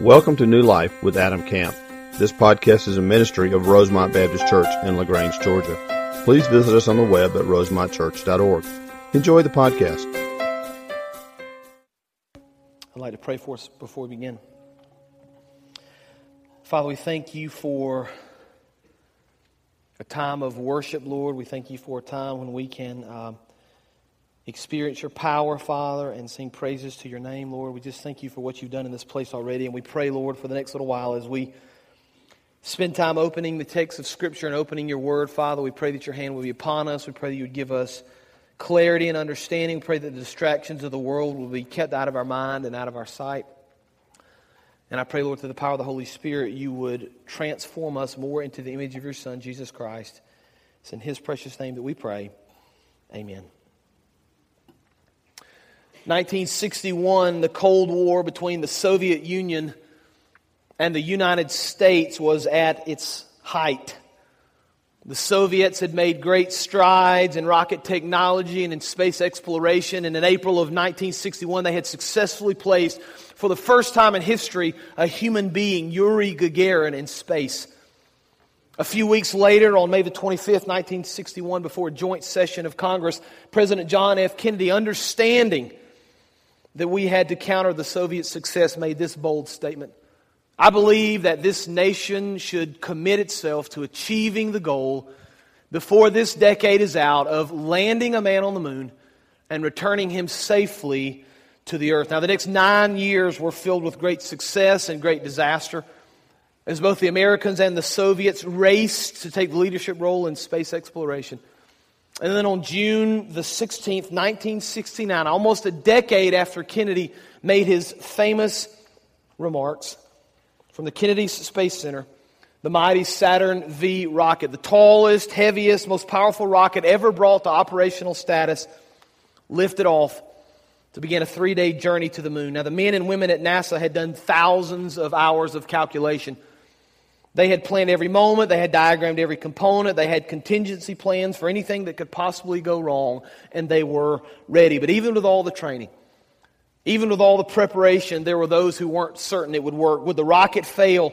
Welcome to New Life with Adam Camp. This podcast is a ministry of Rosemont Baptist Church in LaGrange, Georgia. Please visit us on the web at rosemontchurch.org. Enjoy the podcast. I'd like to pray for us before we begin. Father, we thank you for a time of worship, Lord. We thank you for a time when we can uh, experience your power, Father, and sing praises to your name, Lord. We just thank you for what you've done in this place already. And we pray, Lord, for the next little while as we spend time opening the text of Scripture and opening your word, Father. We pray that your hand will be upon us. We pray that you would give us clarity and understanding. We pray that the distractions of the world will be kept out of our mind and out of our sight. And I pray, Lord, through the power of the Holy Spirit, you would transform us more into the image of your Son, Jesus Christ. It's in his precious name that we pray. Amen. 1961, the Cold War between the Soviet Union and the United States was at its height. The Soviets had made great strides in rocket technology and in space exploration, and in April of 1961, they had successfully placed for the first time in history, a human being, Yuri Gagarin, in space. A few weeks later, on May the 25th, 1961, before a joint session of Congress, President John F. Kennedy, understanding that we had to counter the Soviet success, made this bold statement. I believe that this nation should commit itself to achieving the goal before this decade is out of landing a man on the moon and returning him safely to the earth. Now, the next nine years were filled with great success and great disaster as both the Americans and the Soviets raced to take the leadership role in space exploration. And then on June the 16th, 1969, almost a decade after Kennedy made his famous remarks from the Kennedy Space Center, the mighty Saturn V rocket, the tallest, heaviest, most powerful rocket ever brought to operational status, lifted off to begin a three day journey to the moon. Now, the men and women at NASA had done thousands of hours of calculation. They had planned every moment, they had diagrammed every component, they had contingency plans for anything that could possibly go wrong, and they were ready. But even with all the training, even with all the preparation, there were those who weren't certain it would work. Would the rocket fail?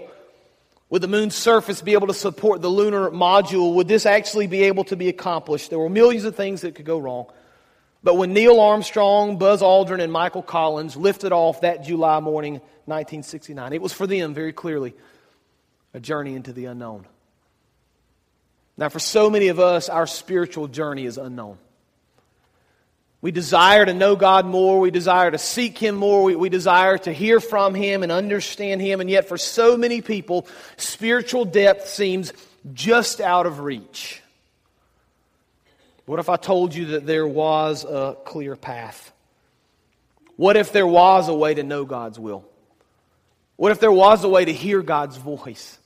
Would the moon's surface be able to support the lunar module? Would this actually be able to be accomplished? There were millions of things that could go wrong. But when Neil Armstrong, Buzz Aldrin, and Michael Collins lifted off that July morning, 1969, it was for them very clearly a journey into the unknown. Now, for so many of us, our spiritual journey is unknown. We desire to know God more. We desire to seek Him more. We, we, desire to hear from Him and understand Him. And yet, for so many people, spiritual depth seems just out of reach. What if I told you that there was a clear path? What if there was a way to know God's will? What if there was a way to hear God's voice?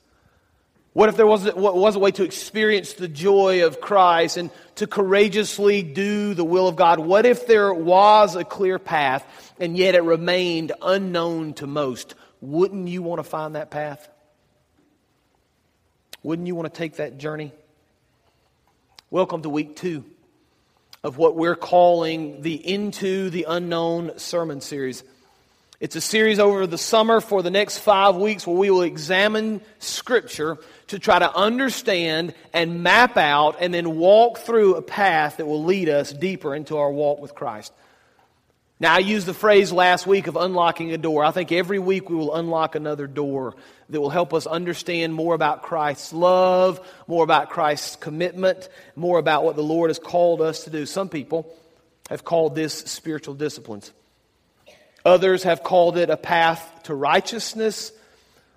What if there was a, was a way to experience the joy of Christ and to courageously do the will of God? What if there was a clear path and yet it remained unknown to most? Wouldn't you want to find that path? Wouldn't you want to take that journey? Welcome to week two of what we're calling the Into the Unknown sermon series. It's a series over the summer for the next five weeks where we will examine Scripture to try to understand and map out and then walk through a path that will lead us deeper into our walk with Christ. Now, I used the phrase last week of unlocking a door. I think every week we will unlock another door that will help us understand more about Christ's love, more about Christ's commitment, more about what the Lord has called us to do. Some people have called this spiritual disciplines. Others have called it a path to righteousness.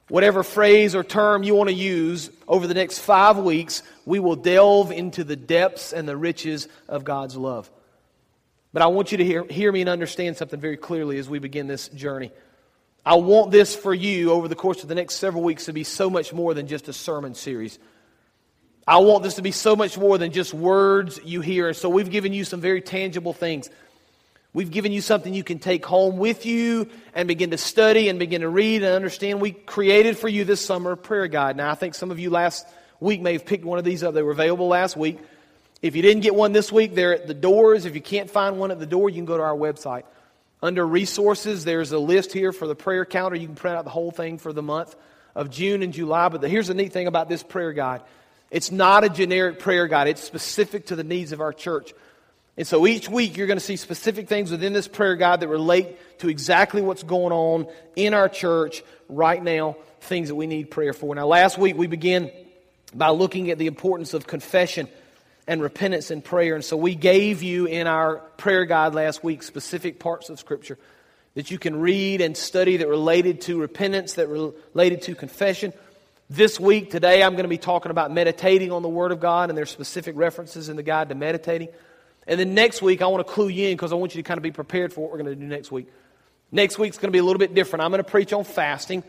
Whatever phrase or term you want to use, over the next five weeks, we will delve into the depths and the riches of God's love. But I want you to hear, hear me and understand something very clearly as we begin this journey. I want this for you over the course of the next several weeks to be so much more than just a sermon series. I want this to be so much more than just words you hear. So we've given you some very tangible things. We've given you something you can take home with you and begin to study and begin to read and understand. We created for you this summer a prayer guide. Now, I think some of you last week may have picked one of these up. They were available last week. If you didn't get one this week, they're at the doors. If you can't find one at the door, you can go to our website. Under resources, there's a list here for the prayer counter. You can print out the whole thing for the month of June and July. But the, here's the neat thing about this prayer guide it's not a generic prayer guide, it's specific to the needs of our church. And so each week you're going to see specific things within this prayer guide that relate to exactly what's going on in our church right now, things that we need prayer for. Now, last week we began by looking at the importance of confession and repentance and prayer. And so we gave you in our prayer guide last week specific parts of Scripture that you can read and study that related to repentance, that related to confession. This week, today, I'm going to be talking about meditating on the Word of God, and there's specific references in the guide to meditating. And then next week, I want to clue you in because I want you to kind of be prepared for what we're going to do next week. Next week's going to be a little bit different. I'm going to preach on fasting,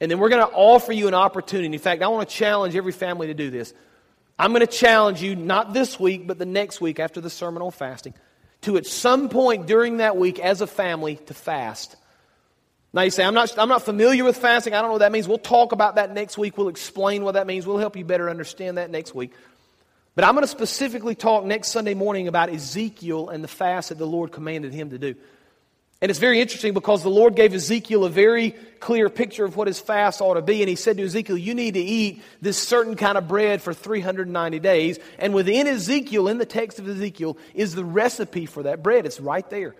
and then we're going to offer you an opportunity. In fact, I want to challenge every family to do this. I'm going to challenge you, not this week, but the next week after the sermon on fasting, to at some point during that week as a family to fast. Now you say, I'm not, I'm not familiar with fasting. I don't know what that means. We'll talk about that next week. We'll explain what that means. We'll help you better understand that next week. But I'm going to specifically talk next Sunday morning about Ezekiel and the fast that the Lord commanded him to do. And it's very interesting because the Lord gave Ezekiel a very clear picture of what his fast ought to be. And he said to Ezekiel, You need to eat this certain kind of bread for 390 days. And within Ezekiel, in the text of Ezekiel, is the recipe for that bread. It's right there.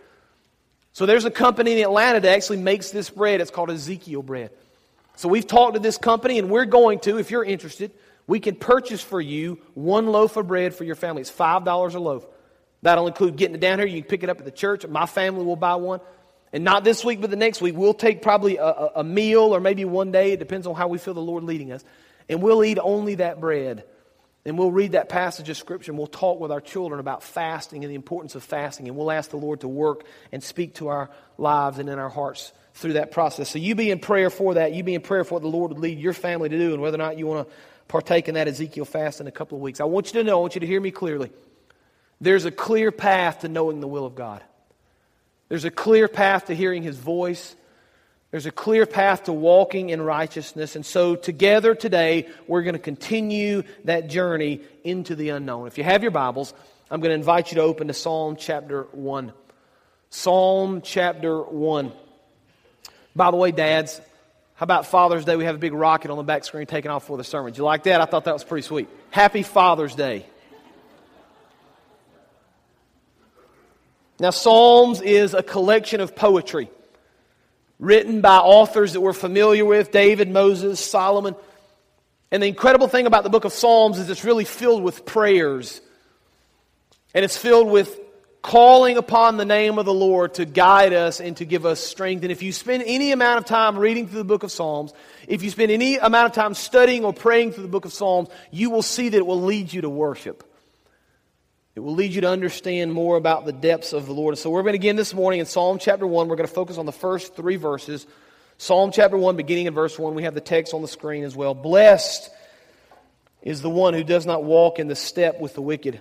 So there's a company in Atlanta that actually makes this bread. It's called Ezekiel bread. So we've talked to this company, and we're going to, if you're interested, we can purchase for you one loaf of bread for your family. It's $5 a loaf. That'll include getting it down here. You can pick it up at the church. My family will buy one. And not this week, but the next week. We'll take probably a, a, meal or maybe one day. It depends on how we feel the Lord leading us. And we'll eat only that bread. And we'll read that passage of Scripture and we'll talk with our children about fasting and the importance of fasting. And we'll ask the Lord to work and speak to our lives and in our hearts through that process. So you be in prayer for that. You be in prayer for what the Lord would lead your family to do and whether or not you want to partake in that Ezekiel fast in a couple of weeks. I want you to know, I want you to hear me clearly. There's a clear path to knowing the will of God. There's a clear path to hearing His voice. There's a clear path to walking in righteousness. And so, together today, we're going to continue that journey into the unknown. If you have your Bibles, I'm going to invite you to open to Psalm chapter 1. Psalm chapter 1. By the way, dads, how about Father's Day? We have a big rocket on the back screen taking off for the sermon. Did you like that? I thought that was pretty sweet. Happy Father's Day. Now, Psalms is a collection of poetry written by authors that we're familiar with David, Moses, Solomon. And the incredible thing about the book of Psalms is it's really filled with prayers. And it's filled with calling upon the name of the Lord to guide us and to give us strength. And if you spend any amount of time reading through the book of Psalms, if you spend any amount of time studying or praying through the book of Psalms, you will see that it will lead you to worship. It will lead you to understand more about the depths of the Lord. So we're going to begin this morning in Psalm chapter 1. We're going to focus on the first three verses. Psalm chapter 1, beginning in verse 1. We have the text on the screen as well. Blessed is the one who does not walk in the step with the wicked,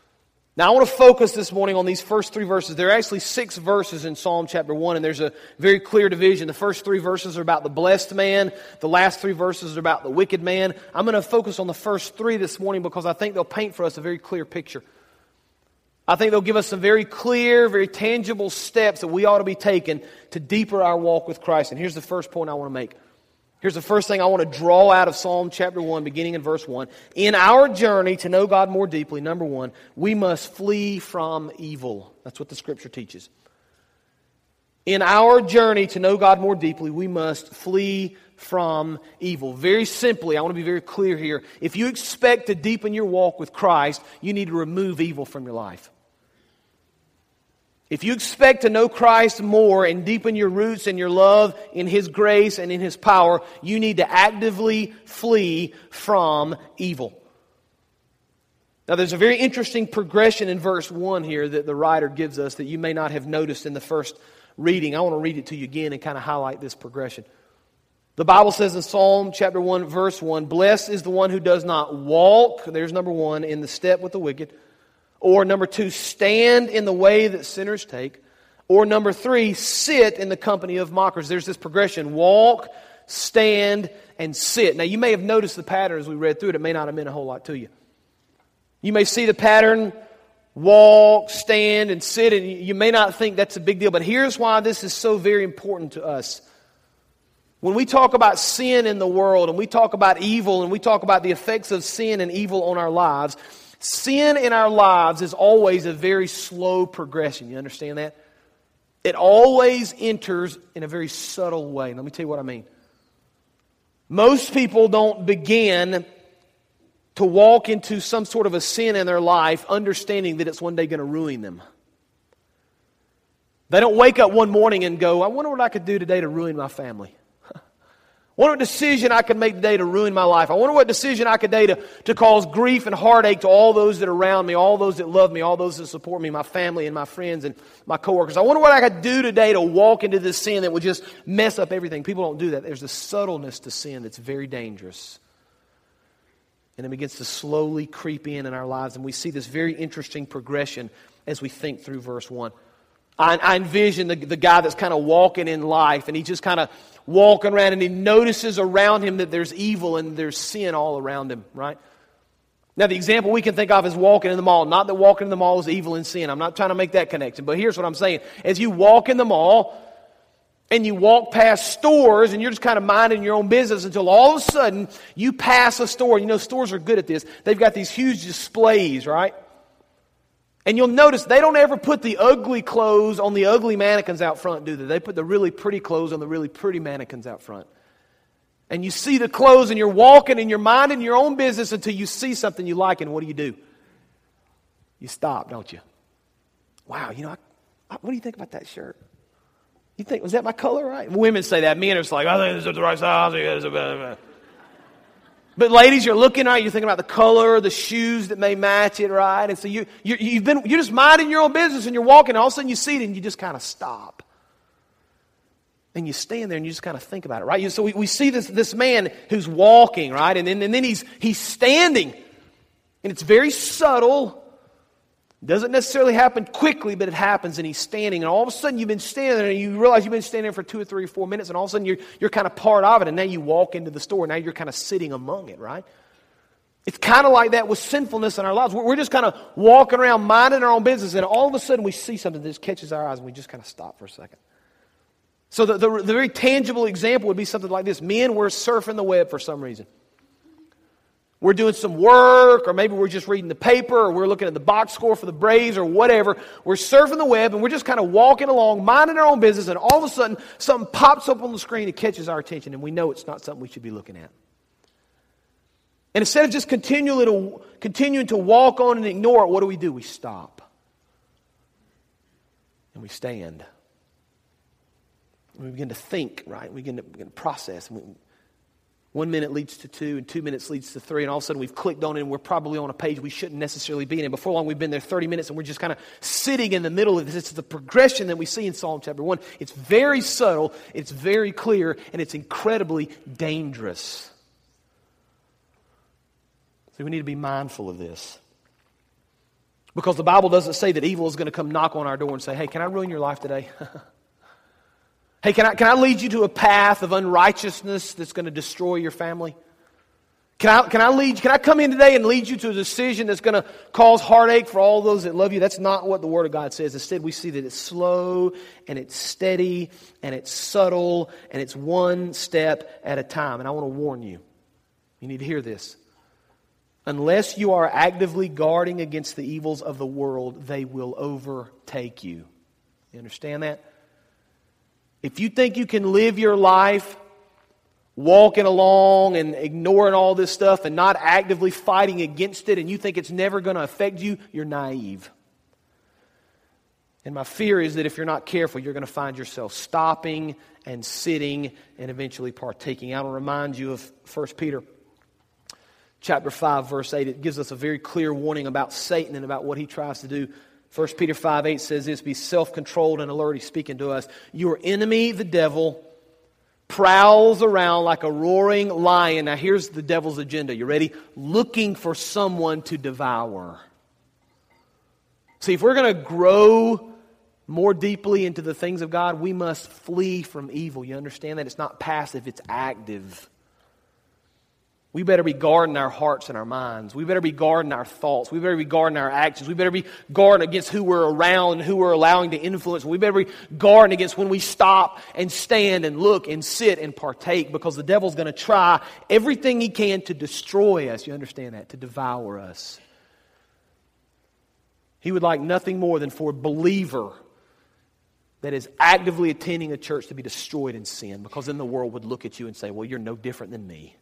Now, I want to focus this morning on these first three verses. There are actually six verses in Psalm chapter 1, and there's a very clear division. The first three verses are about the blessed man, the last three verses are about the wicked man. I'm going to focus on the first three this morning because I think they'll paint for us a very clear picture. I think they'll give us some very clear, very tangible steps that we ought to be taking to deeper our walk with Christ. And here's the first point I want to make. Here's the first thing I want to draw out of Psalm chapter 1, beginning in verse 1. In our journey to know God more deeply, number one, we must flee from evil. That's what the scripture teaches. In our journey to know God more deeply, we must flee from evil. Very simply, I want to be very clear here. If you expect to deepen your walk with Christ, you need to remove evil from your life. If you expect to know Christ more and deepen your roots and your love in His grace and in His power, you need to actively flee from evil. Now, there's a very interesting progression in verse 1 here that the writer gives us that you may not have noticed in the first reading. I want to read it to you again and kind of highlight this progression. The Bible says in Psalm chapter 1, verse 1 Blessed is the one who does not walk, there's number one, in the step with the wicked. Or number two, stand in the way that sinners take. Or number three, sit in the company of mockers. There's this progression walk, stand, and sit. Now, you may have noticed the pattern as we read through it. It may not have meant a whole lot to you. You may see the pattern walk, stand, and sit, and you may not think that's a big deal. But here's why this is so very important to us. When we talk about sin in the world and we talk about evil and we talk about the effects of sin and evil on our lives, sin in our lives is always a very slow progression. You understand that? It always enters in a very subtle way. Let me tell you what I mean. Most people don't begin to walk into some sort of a sin in their life understanding that it's one day going to ruin them. They don't wake up one morning and go, I wonder what I could do today to ruin my family. I wonder what decision I could make today to ruin my life. I wonder what decision I could make to, to cause grief and heartache to all those that are around me, all those that love me, all those that support me, my family and my friends and my coworkers. I wonder what I could do today to walk into this sin that would just mess up everything. People don't do that. There's a subtleness to sin that's very dangerous. And it begins to slowly creep in in our lives. And we see this very interesting progression as we think through verse 1. I, I envision the, the guy that's kind of walking in life and he just kind of walking around and he notices around him that there's evil and there's sin all around him, right? Now, the example we can think of is walking in the mall. Not that walking in the mall is evil and sin. I'm not trying to make that connection, but here's what I'm saying. As you walk in the mall and you walk past stores and you're just kind of minding your own business until all of a sudden you pass a store. You know, stores are good at this. They've got these huge displays, right? And you'll notice they don't ever put the ugly clothes on the ugly mannequins out front, do they? They put the really pretty clothes on the really pretty mannequins out front. And you see the clothes and you're walking and you're minding your own business until you see something you like, and what do you do? You stop, don't you? Wow, you know, I, I, what do you think about that shirt? You think, was that my color right? Women say that. Men are just like, I think this is the right size. But ladies, you're looking it, you're thinking about the color, the shoes that may match it, right? And so you, you, you've been, you're just minding your own business and you're walking, and all of a sudden you see it and you just kind of stop. And you stand there and you just kind of think about it, right? So we, we see this, this man who's walking, right? And then, and then he's, he's standing. And it's very subtle. Doesn't necessarily happen quickly, but it happens, and he's standing. And all of a sudden, you've been standing there, and you realize you've been standing there for two or three or four minutes, and all of a sudden, you're, you're kind of part of it, and now you walk into the store. Now you're kind of sitting among it, right? It's kind of like that with sinfulness in our lives. We're just kind of walking around, minding our own business, and all of a sudden, we see something that just catches our eyes, and we just kind of stop for a second. So, the, the, the very tangible example would be something like this Men, we're surfing the web for some reason. We're doing some work, or maybe we're just reading the paper, or we're looking at the box score for the Braves, or whatever. We're surfing the web, and we're just kind of walking along, minding our own business, and all of a sudden, something pops up on the screen and catches our attention, and we know it's not something we should be looking at. And instead of just continually to, continuing to walk on and ignore it, what do we do? We stop. And we stand. We begin to think, right? We begin to, begin to process. And we, one minute leads to two, and two minutes leads to three, and all of a sudden we've clicked on it, and we're probably on a page we shouldn't necessarily be in. And before long, we've been there 30 minutes, and we're just kind of sitting in the middle of this. It's the progression that we see in Psalm chapter 1. It's very subtle, it's very clear, and it's incredibly dangerous. So we need to be mindful of this. Because the Bible doesn't say that evil is going to come knock on our door and say, hey, can I ruin your life today? Hey, can I, can I lead you to a path of unrighteousness that's going to destroy your family? Can I, can I lead, can I come in today and lead you to a decision that's going to cause heartache for all those that love you? That's not what the Word of God says. Instead, we see that it's slow and it's steady and it's subtle and it's one step at a time. And I want to warn you, you need to hear this. Unless you are actively guarding against the evils of the world, they will overtake you. You understand that? If you think you can live your life walking along and ignoring all this stuff and not actively fighting against it, and you think it's never going to affect you, you're naive. And my fear is that if you're not careful, you're going to find yourself stopping and sitting and eventually partaking. I will remind you of 1 Peter chapter 5 verse 8. It gives us a very clear warning about Satan and about what he tries to do 1 Peter 5 8 says this Be self controlled and alert. He's speaking to us. Your enemy, the devil, prowls around like a roaring lion. Now, here's the devil's agenda. You ready? Looking for someone to devour. See, if we're going to grow more deeply into the things of God, we must flee from evil. You understand that? It's not passive, it's active. We better be guarding our hearts and our minds. We better be guarding our thoughts. We better be guarding our actions. We better be guarding against who we're around and who we're allowing to influence. We better be guarding against when we stop and stand and look and sit and partake because the devil's going to try everything he can to destroy us. You understand that? To devour us. He would like nothing more than for a believer that is actively attending a church to be destroyed in sin because then the world would look at you and say, Well, you're no different than me.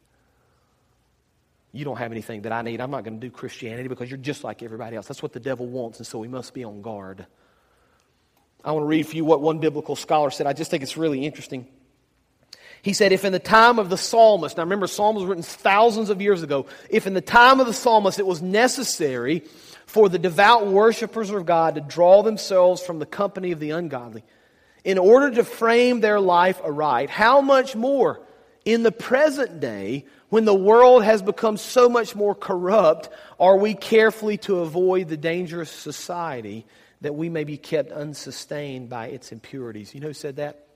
You don't have anything that I need. I'm not going to do Christianity because you're just like everybody else. That's what the devil wants, and so we must be on guard. I want to read for you what one biblical scholar said. I just think it's really interesting. He said, If in the time of the psalmist, now remember, Psalms was written thousands of years ago, if in the time of the psalmist it was necessary for the devout worshippers of God to draw themselves from the company of the ungodly in order to frame their life aright, how much more in the present day when the world has become so much more corrupt, are we carefully to avoid the dangerous society that we may be kept unsustained by its impurities? You know who said that?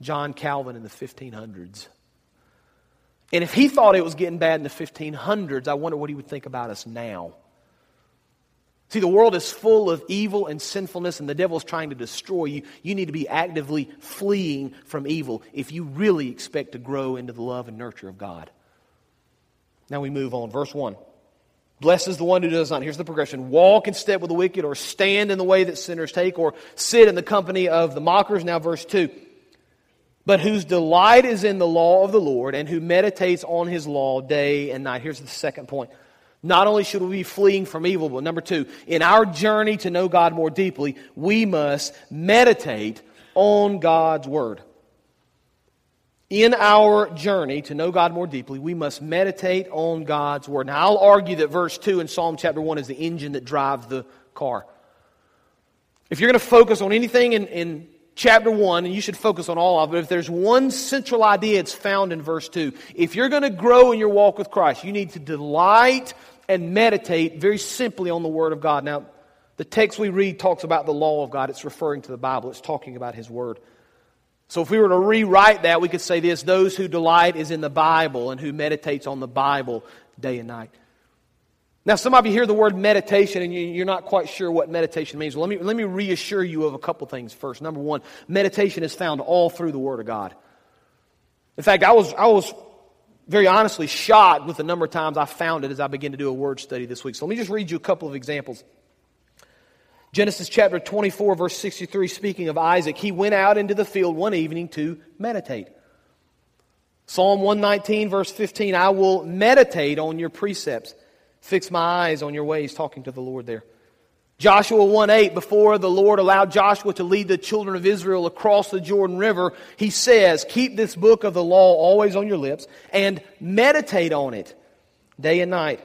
John Calvin in the 1500s. And if he thought it was getting bad in the 1500s, I wonder what he would think about us now. See, the world is full of evil and sinfulness, and the devil is trying to destroy you. You need to be actively fleeing from evil if you really expect to grow into the love and nurture of God. Now we move on. Verse 1. Blessed is the one who does not, here's the progression, walk in step with the wicked, or stand in the way that sinners take, or sit in the company of the mockers. Now, verse 2. But whose delight is in the law of the Lord, and who meditates on his law day and night. Here's the second point. Not only should we be fleeing from evil, but number two, in our journey to know God more deeply, we must meditate on God's Word in our journey to know God more deeply, we must meditate on God's Word. Now, I'll argue that verse 2 in Psalm chapter 1 is the engine that drives the car. If you're going to focus on anything in, in chapter 1, and you should focus on all of it, if there's one central idea, it's found in verse 2. If you're going to grow in your walk with Christ, you need to delight and meditate very simply on the Word of God. Now, the text we read talks about the law of God, it's referring to the Bible, it's talking about His Word. So if we were to rewrite that, we could say this those who delight is in the Bible and who meditates on the Bible day and night. Now, some of you hear the word meditation and you're not quite sure what meditation means. Well, let me, let me reassure you of a couple things first. Number one, meditation is found all through the Word of God. In fact, I was, I was very honestly shocked with the number of times I found it as I began to do a word study this week. So let me just read you a couple of examples. Genesis chapter 24, verse 63, speaking of Isaac, he went out into the field one evening to meditate. Psalm 119, verse 15, I will meditate on your precepts, fix my eyes on your ways, talking to the Lord there. Joshua 1 8, before the Lord allowed Joshua to lead the children of Israel across the Jordan River, he says, Keep this book of the law always on your lips and meditate on it day and night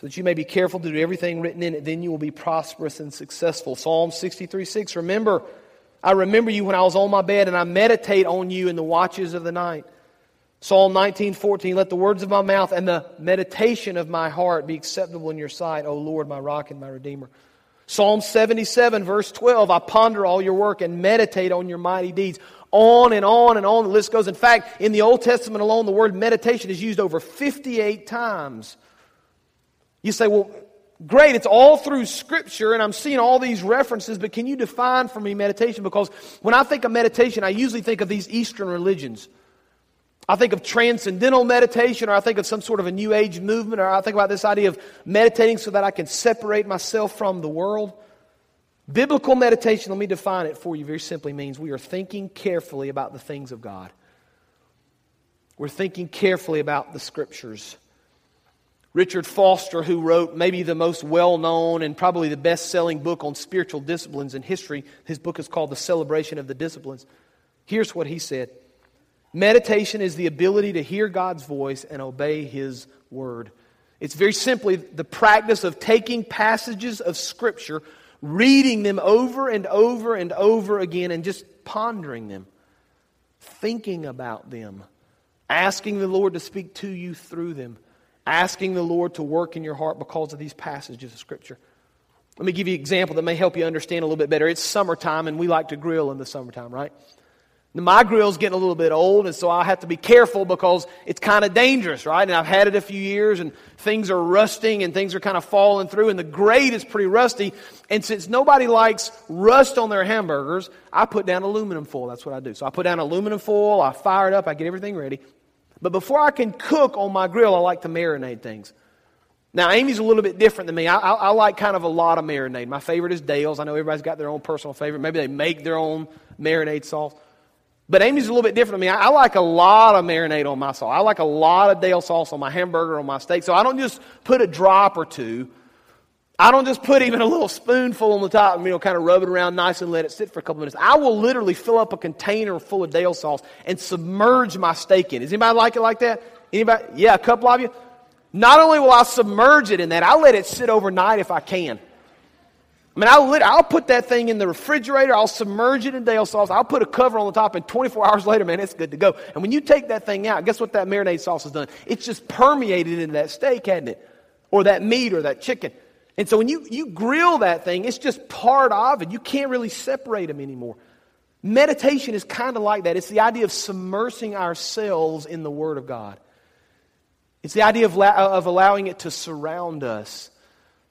so that you may be careful to do everything written in it. Then you will be prosperous and successful. Psalm 63 6. Remember, I remember you when I was on my bed, and I meditate on you in the watches of the night. Psalm 19 14. Let the words of my mouth and the meditation of my heart be acceptable in your sight, O Lord, my rock and my redeemer. Psalm 77, verse 12. I ponder all your work and meditate on your mighty deeds. On and on and on the list goes. In fact, in the Old Testament alone, the word meditation is used over 58 times. You say, well, great, it's all through Scripture, and I'm seeing all these references, but can you define for me meditation? Because when I think of meditation, I usually think of these Eastern religions. I think of transcendental meditation, or I think of some sort of a New Age movement, or I think about this idea of meditating so that I can separate myself from the world. Biblical meditation, let me define it for you very simply, means we are thinking carefully about the things of God. We're thinking carefully about the Scriptures. Richard Foster, who wrote maybe the most well known and probably the best selling book on spiritual disciplines in history, his book is called The Celebration of the Disciplines. Here's what he said Meditation is the ability to hear God's voice and obey His word. It's very simply the practice of taking passages of Scripture, reading them over and over and over again, and just pondering them. thinking about them, asking the Lord to speak to you through them, asking the Lord to work in your heart because of these passages of Scripture. Let me give you an example that may help you understand a little bit better. It's summertime, and we like to grill in the summertime, right? Now, My grill's getting a little bit old, and so I have to be careful because it's kind of dangerous, right? And I've had it a few years, and things are rusting and things are kind of falling through, and the grate is pretty rusty. And since nobody likes rust on their hamburgers, I put down aluminum foil. That's what I do. So I put down aluminum foil, I fire it up, I get everything ready. But before I can cook on my grill, I like to marinate things. Now, Amy's a little bit different than me. I, I, I like kind of a lot of marinade. My favorite is Dale's. I know everybody's got their own personal favorite. Maybe they make their own marinade sauce. But Amy's a little bit different than me. I, I, like a lot of marinade on my sauce. I like a lot of Dale sauce on my hamburger, on my steak. So I don't just put a drop or two. I don't just put even a little spoonful on the top and you know, kind of rub it around nice and let it sit for a couple minutes. I will literally fill up a container full of Dale sauce and submerge my steak in. Does anybody like it like that? Anybody? Yeah, a couple of you. Not only will I submerge it in that, I'll let it sit overnight if I can. I mean, I'll, I'll put that thing in the refrigerator. I'll submerge it in Dale sauce. I'll put a cover on the top, and 24 hours later, man, it's good to go. And when you take that thing out, guess what that marinade sauce has done? It's just permeated into that steak, hasn't it? Or that meat or that chicken. And so when you, you grill that thing, it's just part of it. You can't really separate them anymore. Meditation is kind of like that. It's the idea of submersing ourselves in the Word of God. It's the idea of, uh, of allowing it to surround us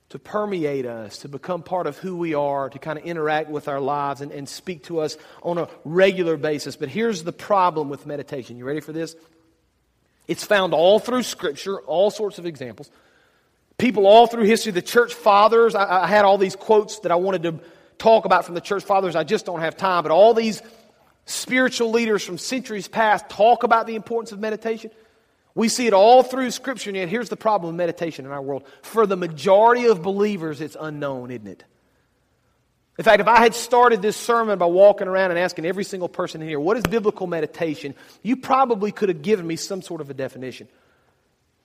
to permeate us, to become part of who we are, to kind of interact with our lives and, and speak to us on a regular basis. But here's the problem with meditation. You ready for this? It's found all through Scripture, all sorts of examples. People all through history, the church fathers, I, I had all these quotes that I wanted to talk about from the church fathers. I just don't have time. But all these spiritual leaders from centuries past talk about the importance of meditation. We see it all through Scripture, and yet here's the problem with meditation in our world. For the majority of believers, it's unknown, isn't it? In fact, if I had started this sermon by walking around and asking every single person in here, what is biblical meditation? You probably could have given me some sort of a definition.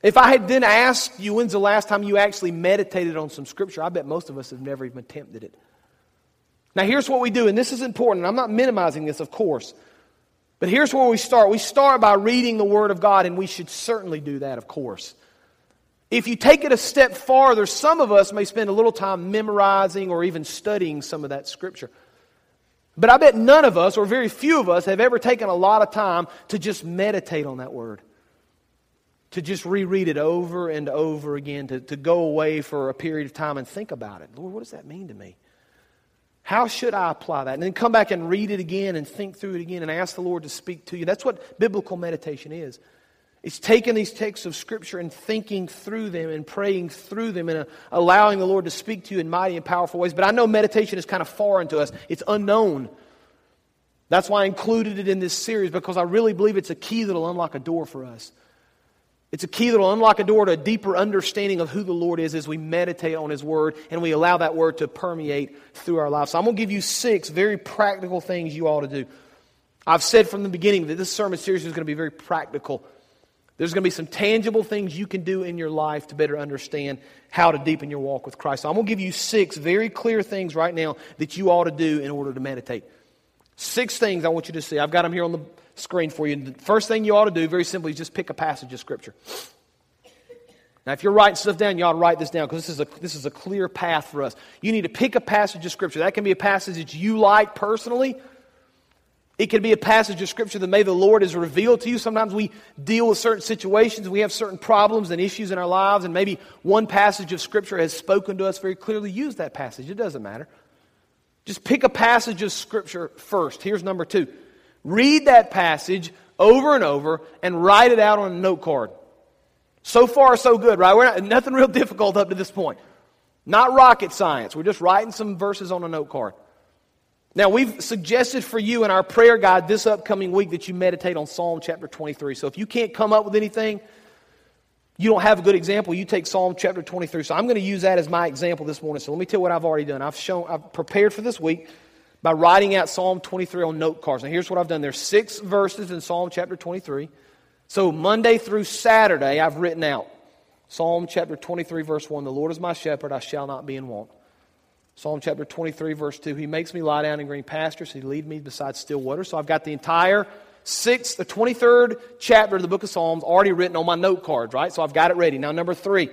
If I had then asked you, when's the last time you actually meditated on some scripture, I bet most of us have never even attempted it. Now, here's what we do, and this is important. I'm not minimizing this, of course. But here's where we start. We start by reading the Word of God, and we should certainly do that, of course. If you take it a step farther, some of us may spend a little time memorizing or even studying some of that Scripture. But I bet none of us, or very few of us, have ever taken a lot of time to just meditate on that Word. To just reread it over and over again, to, to go away for a period of time and think about it. Lord, what does that mean to me? How should I apply that? And then come back and read it again and think through it again and ask the Lord to speak to you. That's what biblical meditation is. It's taking these texts of Scripture and thinking through them and praying through them and uh, allowing the Lord to speak to you in mighty and powerful ways. But I know meditation is kind of foreign to us, it's unknown. That's why I included it in this series because I really believe it's a key that will unlock a door for us. It's a key that will unlock a door to a deeper understanding of who the Lord is as we meditate on His Word and we allow that Word to permeate through our lives. So I'm going to give you six very practical things you ought to do. I've said from the beginning that this sermon series is going to be very practical. There's going to be some tangible things you can do in your life to better understand how to deepen your walk with Christ. So I'm going to give you six very clear things right now that you ought to do in order to meditate. Six things I want you to see. I've got them here on the screen for you. the first thing you ought to do, very simply, is just pick a passage of Scripture. Now, if you're writing stuff down, you ought to write this down because this is, a, this is a clear path for us. You need to pick a passage of Scripture. That can be a passage that you like personally. It can be a passage of Scripture that maybe the Lord has revealed to you. Sometimes we deal with certain situations, we have certain problems and issues in our lives, and maybe one passage of Scripture has spoken to us very clearly. Use that passage. It doesn't matter. Just pick a passage of Scripture first. Here's number two Read that passage over and over and write it out on a note card. So far, so good, right? We're not, nothing real difficult up to this point. Not rocket science. We're just writing some verses on a note card. Now, we've suggested for you in our prayer guide this upcoming week that you meditate on Psalm chapter 23. So if you can't come up with anything, you don't have a good example, you take Psalm chapter 23. So I'm going to use that as my example this morning. So let me tell you what I've already done. I've shown, I've prepared for this week by writing out Psalm 23 on note cards. Now, here's what I've done there's six verses in Psalm chapter 23. So, Monday through Saturday, I've written out Psalm chapter 23, verse 1 The Lord is my shepherd, I shall not be in want. Psalm chapter 23, verse 2 He makes me lie down in green pastures, He leads me beside still waters. So, I've got the entire sixth, the 23rd chapter of the book of Psalms already written on my note cards, right? So I've got it ready. Now, number three,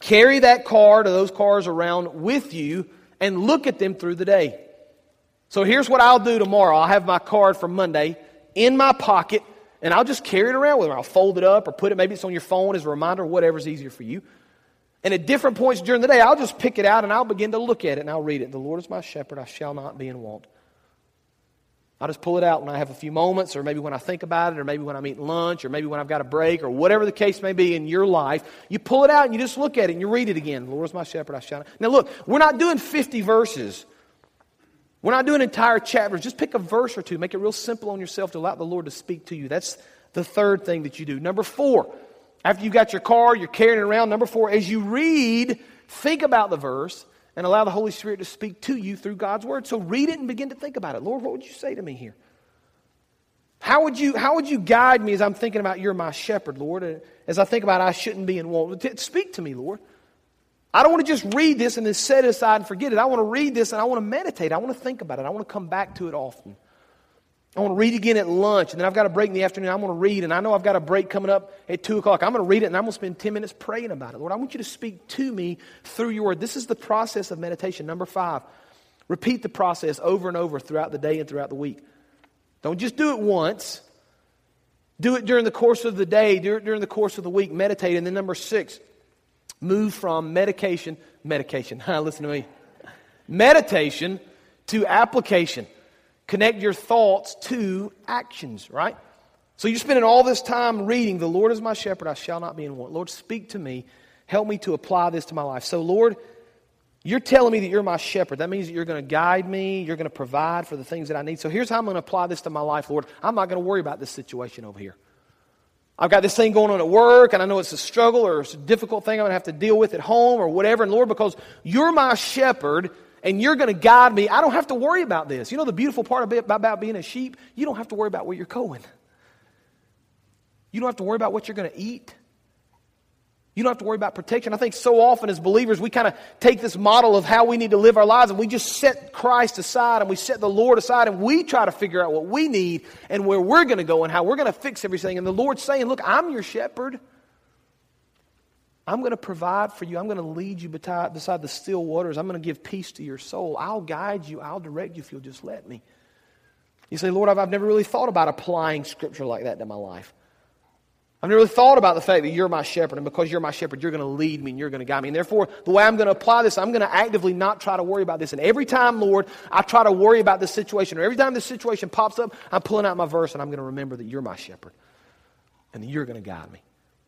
carry that card or those cards around with you and look at them through the day. So here's what I'll do tomorrow. I'll have my card for Monday in my pocket and I'll just carry it around with me. I'll fold it up or put it, maybe it's on your phone as a reminder, or whatever's easier for you. And at different points during the day, I'll just pick it out and I'll begin to look at it and I'll read it. The Lord is my shepherd, I shall not be in want. I'll just pull it out when I have a few moments, or maybe when I think about it, or maybe when I'm eating lunch, or maybe when I've got a break, or whatever the case may be in your life. You pull it out and you just look at it and you read it again. The Lord is my shepherd, I shall not. Now, look, we're not doing 50 verses. We're not doing entire chapters. Just pick a verse or two. Make it real simple on yourself to allow the Lord to speak to you. That's the third thing that you do. Number four, after you've got your car, you're carrying it around. Number four, as you read, think about the verse and allow the Holy Spirit to speak to you through God's Word. So read it and begin to think about it. Lord, what would you say to me here? How would you, how would you guide me as I'm thinking about you're my shepherd, Lord? As I think about I shouldn't be in want. Speak to me, Lord. I don't want to just read this and then set it aside and forget it. I want to read this and I want to meditate. I want to think about it. I want to come back to it often. I want to read again at lunch, and then I've got a break in the afternoon. I'm going to read, and I know I've got a break coming up at 2 o'clock. I'm going to read it, and I'm going to spend 10 minutes praying about it. Lord, I want you to speak to me through your word. This is the process of meditation. Number five, repeat the process over and over throughout the day and throughout the week. Don't just do it once. Do it during the course of the day, do it during the course of the week. Meditate. And then number six, move from medication, medication. Listen to me. Meditation to application. Connect your thoughts to actions, right? So you're spending all this time reading, The Lord is my shepherd, I shall not be in want. Lord, speak to me. Help me to apply this to my life. So, Lord, you're telling me that you're my shepherd. That means that you're going to guide me. You're going to provide for the things that I need. So here's how I'm going to apply this to my life, Lord. I'm not going to worry about this situation over here. I've got this thing going on at work, and I know it's a struggle or it's a difficult thing I'm going to have to deal with at home or whatever. And Lord, because you're my shepherd, and you're going to guide me. I don't have to worry about this. You know the beautiful part about being a sheep? You don't have to worry about where you're going. You don't have to worry about what you're going to eat. You don't have to worry about protection. I think so often as believers, we kind of take this model of how we need to live our lives and we just set Christ aside and we set the Lord aside and we try to figure out what we need and where we're going to go and how we're going to fix everything. And the Lord's saying, Look, I'm your shepherd. I'm going to provide for you. I'm going to lead you beside the still waters. I'm going to give peace to your soul. I'll guide you. I'll direct you if you'll just let me. You say, Lord, I've, I've never really thought about applying scripture like that to my life. I've never really thought about the fact that you're my shepherd, and because you're my shepherd, you're going to lead me and you're going to guide me. And therefore, the way I'm going to apply this, I'm going to actively not try to worry about this. And every time, Lord, I try to worry about this situation, or every time this situation pops up, I'm pulling out my verse and I'm going to remember that you're my shepherd and that you're going to guide me.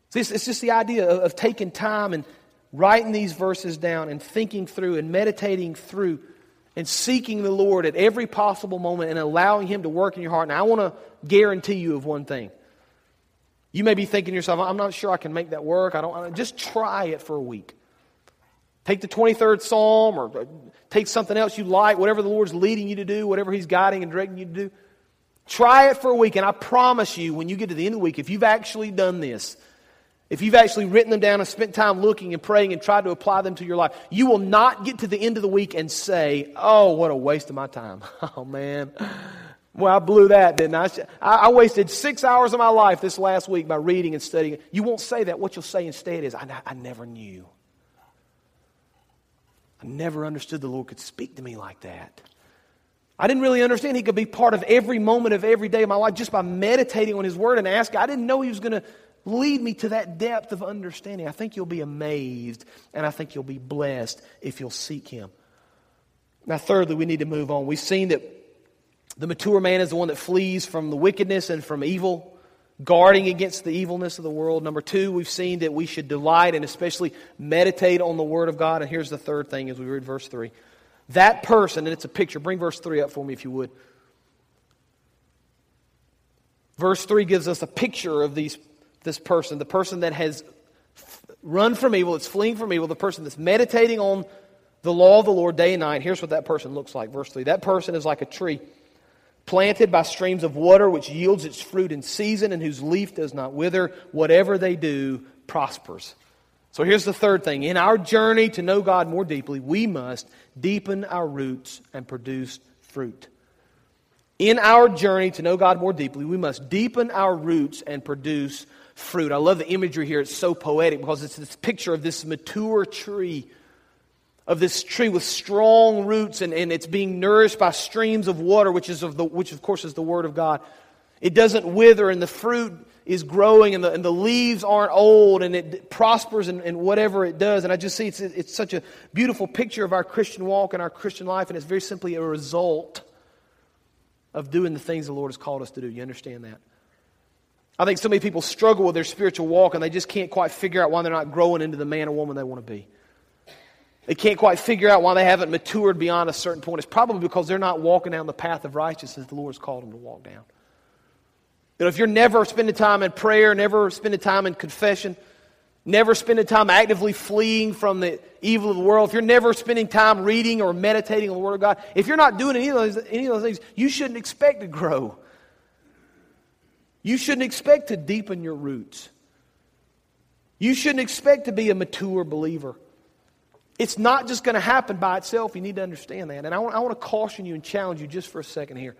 See, it's, it's just the idea of, of taking time and writing these verses down and thinking through and meditating through and seeking the Lord at every possible moment and allowing Him to work in your heart. And I want to guarantee you of one thing. You may be thinking to yourself, I'm not sure I can make that work. I don't. Just try it for a week. Take the 23rd Psalm or uh, take something else you like, whatever the Lord's leading you to do, whatever He's guiding and directing you to do. Try it for a week, and I promise you, when you get to the end of the week, if you've actually done this, if you've actually written them down and spent time looking and praying and tried to apply them to your life, you will not get to the end of the week and say, Oh, what a waste of my time. Oh, man. Well, I blew that, didn't I? I wasted six hours of my life this last week by reading and studying. You won't say that. What you'll say instead is, I, I never knew. I never understood the Lord could speak to me like that. I didn't really understand He could be part of every moment of every day of my life just by meditating on His Word and asking. I didn't know He was going to Lead me to that depth of understanding. I think you'll be amazed and I think you'll be blessed if you'll seek Him. Now, thirdly, we need to move on. We've seen that the mature man is the one that flees from the wickedness and from evil, guarding against the evilness of the world. Number two, we've seen that we should delight and especially meditate on the Word of God. And here's the third thing as we read verse 3. That person, and it's a picture, bring verse 3 up for me if you would. Verse 3 gives us a picture of these this person, the person that has run from evil, it's fleeing from evil, the person that's meditating on the law of the Lord day and night. Here's what that person looks like. Verse 3 That person is like a tree planted by streams of water, which yields its fruit in season and whose leaf does not wither. Whatever they do prospers. So here's the third thing. In our journey to know God more deeply, we must deepen our roots and produce fruit. In our journey to know God more deeply, we must deepen our roots and produce fruit. I love the imagery here. It's so poetic because it's this picture of this mature tree, of this tree with strong roots, and, and it's being nourished by streams of water, which, is of the, which of course is the Word of God. It doesn't wither, and the fruit is growing, and the, and the leaves aren't old, and it prospers in, in whatever it does. And I just see it's, it's such a beautiful picture of our Christian walk and our Christian life, and it's very simply a result of doing the things the Lord has called us to do. You understand that? I think so many people struggle with their spiritual walk and they just can't quite figure out why they're not growing into the man or woman they want to be. They can't quite figure out why they haven't matured beyond a certain point. It's probably because they're not walking down the path of righteousness the Lord has called them to walk down. You know, if you're never spending time in prayer, never spending time in confession, never spending time actively fleeing from the evil of the world, if you're never spending time reading or meditating on the Word of God, if you're not doing any of those, any of those things, you shouldn't expect to grow. You shouldn't expect to deepen your roots. You shouldn't expect to be a mature believer. It's not just going to happen by itself. You need to understand that. And I want, I want to caution you and challenge you just for a second here.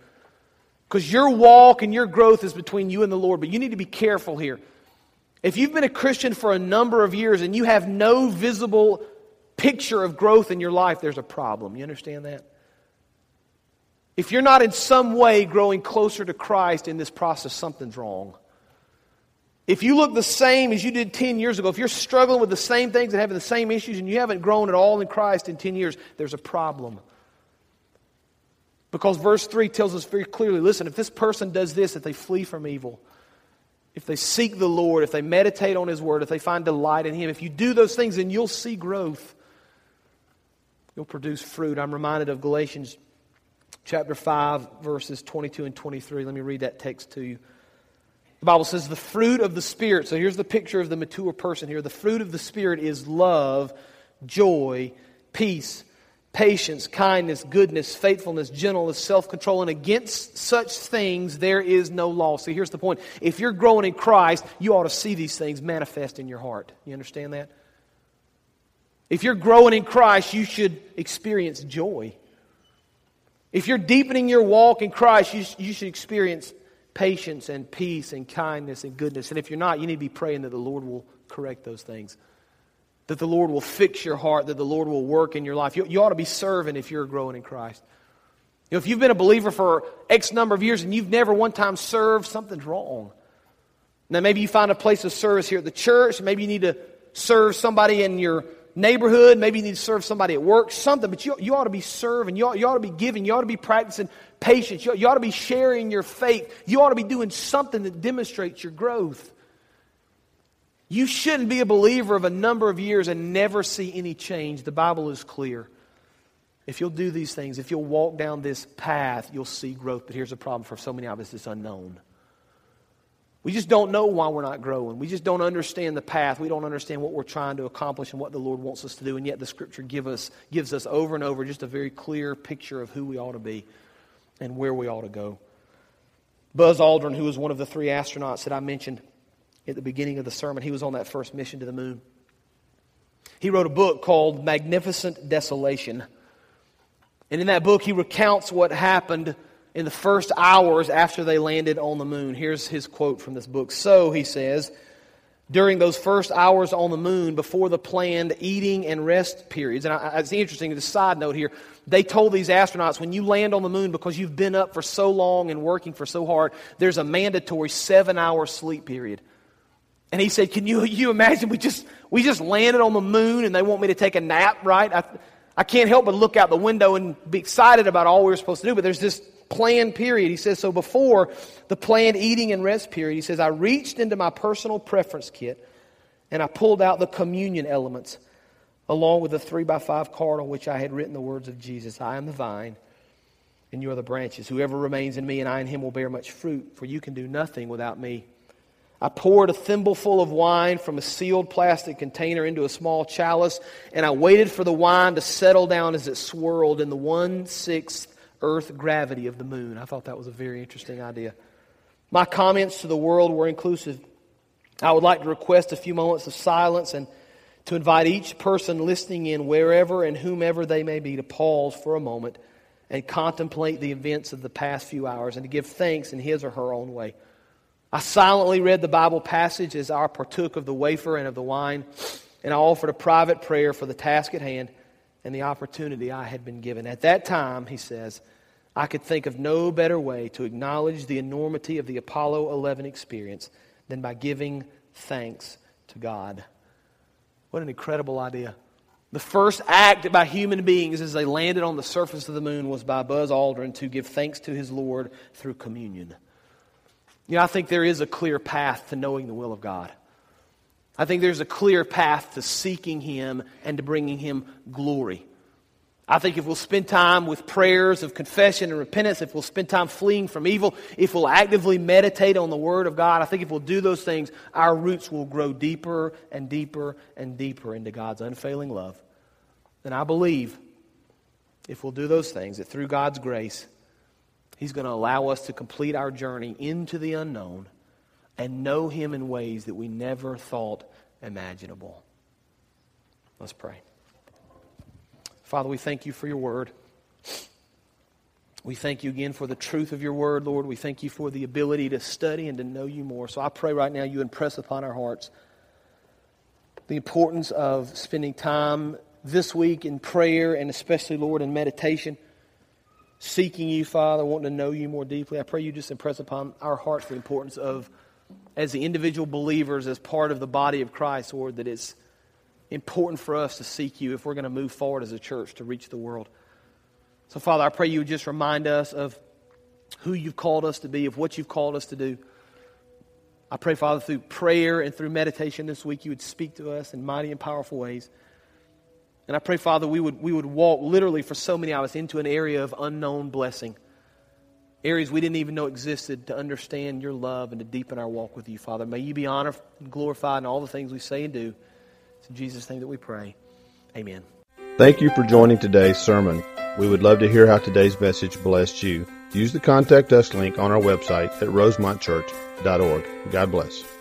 Because your walk and your growth is between you and the Lord, but you need to be careful here. If you've been a Christian for a number of years and you have no visible picture of growth in your life, there's a problem. You understand that? If you're not in some way growing closer to Christ in this process, something's wrong. If you look the same as you did 10 years ago, if you're struggling with the same things and having the same issues and you haven't grown at all in Christ in 10 years, there's a problem. Because verse 3 tells us very clearly listen, if this person does this, if they flee from evil, if they seek the Lord, if they meditate on His Word, if they find delight in Him, if you do those things, then you'll see growth. You'll produce fruit. I'm reminded of Galatians chapter 5, verses 22 and 23. Let me read that text to you. The Bible says, the fruit of the Spirit. So here's the picture of the mature person here. The fruit of the Spirit is love, joy, peace patience, kindness, goodness, faithfulness, gentleness, self control. And against such things there is no law. See, here's the point. If you're growing in Christ, you ought to see these things manifest in your heart. You understand that? If you're growing in Christ, you should experience joy. If you're deepening your walk in Christ, you, you should experience patience and peace and kindness and goodness. And if you're not, you need to be praying that the Lord will correct those things that the Lord will fix your heart, that the Lord will work in your life. You, you ought to be serving if you're growing in Christ. You know, if you've been a believer for X number of years and you've never one time served, something's wrong. Now, maybe you find a place of service here at the church. Maybe you need to serve somebody in your neighborhood. Maybe you need to serve somebody at work, something. But you, you ought to be serving. You ought, you ought to be giving. You ought to be practicing patience. You, you ought to be sharing your faith. You ought to be doing something that demonstrates your growth. You shouldn't be a believer of a number of years and never see any change. The Bible is clear. If you'll do these things, if you'll walk down this path, you'll see growth. But here's the problem for so many of us it's unknown. We just don't know why we're not growing. We just don't understand the path. We don't understand what we're trying to accomplish and what the Lord wants us to do. And yet the Scripture give us, gives us over and over just a very clear picture of who we ought to be and where we ought to go. Buzz Aldrin, who was one of the three astronauts that I mentioned, at the beginning of the sermon. He was on that first mission to the moon. He wrote a book called Magnificent Desolation. And in that book, he recounts what happened in the first hours after they landed on the moon. Here's his quote from this book. So, he says, during those first hours on the moon before the planned eating and rest periods. And I, it's interesting, a side note here. They told these astronauts when you land on the moon because you've been up for so long and working for so hard, there's a mandatory seven hour sleep period. And he said, Can you, you imagine we just, we just landed on the moon and they want me to take a nap, right? I, I can't help but look out the window and be excited about all we were supposed to do, but there's this planned period. He says, So before the planned eating and rest period, he says, I reached into my personal preference kit and I pulled out the communion elements along with the three by five card on which I had written the words of Jesus I am the vine and you are the branches. Whoever remains in me and I in him will bear much fruit, for you can do nothing without me. I poured a thimbleful of wine from a sealed plastic container into a small chalice, and I waited for the wine to settle down as it swirled in the one sixth earth gravity of the moon. I thought that was a very interesting idea. My comments to the world were inclusive. I would like to request a few moments of silence and to invite each person listening in, wherever and whomever they may be, to pause for a moment and contemplate the events of the past few hours and to give thanks in his or her own way. I silently read the Bible passage as I partook of the wafer and of the wine, and I offered a private prayer for the task at hand and the opportunity I had been given. At that time, he says, I could think of no better way to acknowledge the enormity of the Apollo 11 experience than by giving thanks to God. What an incredible idea. The first act by human beings as they landed on the surface of the moon was by Buzz Aldrin to give thanks to his Lord through communion. You know, I think there is a clear path to knowing the will of God. I think there's a clear path to seeking Him and to bringing Him glory. I think if we'll spend time with prayers of confession and repentance, if we'll spend time fleeing from evil, if we'll actively meditate on the Word of God, I think if we'll do those things, our roots will grow deeper and deeper and deeper into God's unfailing love. And I believe if we'll do those things, that through God's grace, He's going to allow us to complete our journey into the unknown and know Him in ways that we never thought imaginable. Let's pray. Father, we thank you for your word. We thank you again for the truth of your word, Lord. We thank you for the ability to study and to know you more. So I pray right now you impress upon our hearts the importance of spending time this week in prayer and especially, Lord, in meditation, seeking you, Father, wanting to know you more deeply. I pray you just impress upon our hearts the importance of, as the individual believers, as part of the body of Christ, Lord, that it's important for us to seek you if we're going to move forward as a church to reach the world. So, Father, I pray you would just remind us of who you've called us to be, of what you've called us to do. I pray, Father, through prayer and through meditation this week, you would speak to us in mighty and powerful ways. And I pray, Father, we would, we would walk literally for so many hours into an area of unknown blessing. Areas we didn't even know existed to understand your love and to deepen our walk with you, Father. May you be honored and glorified in all the things we say and do. It's in Jesus' name that we pray. Amen. Thank you for joining today's sermon. We would love to hear how today's message blessed you. Use the contact us link on our website at rosemontchurch.org. God bless.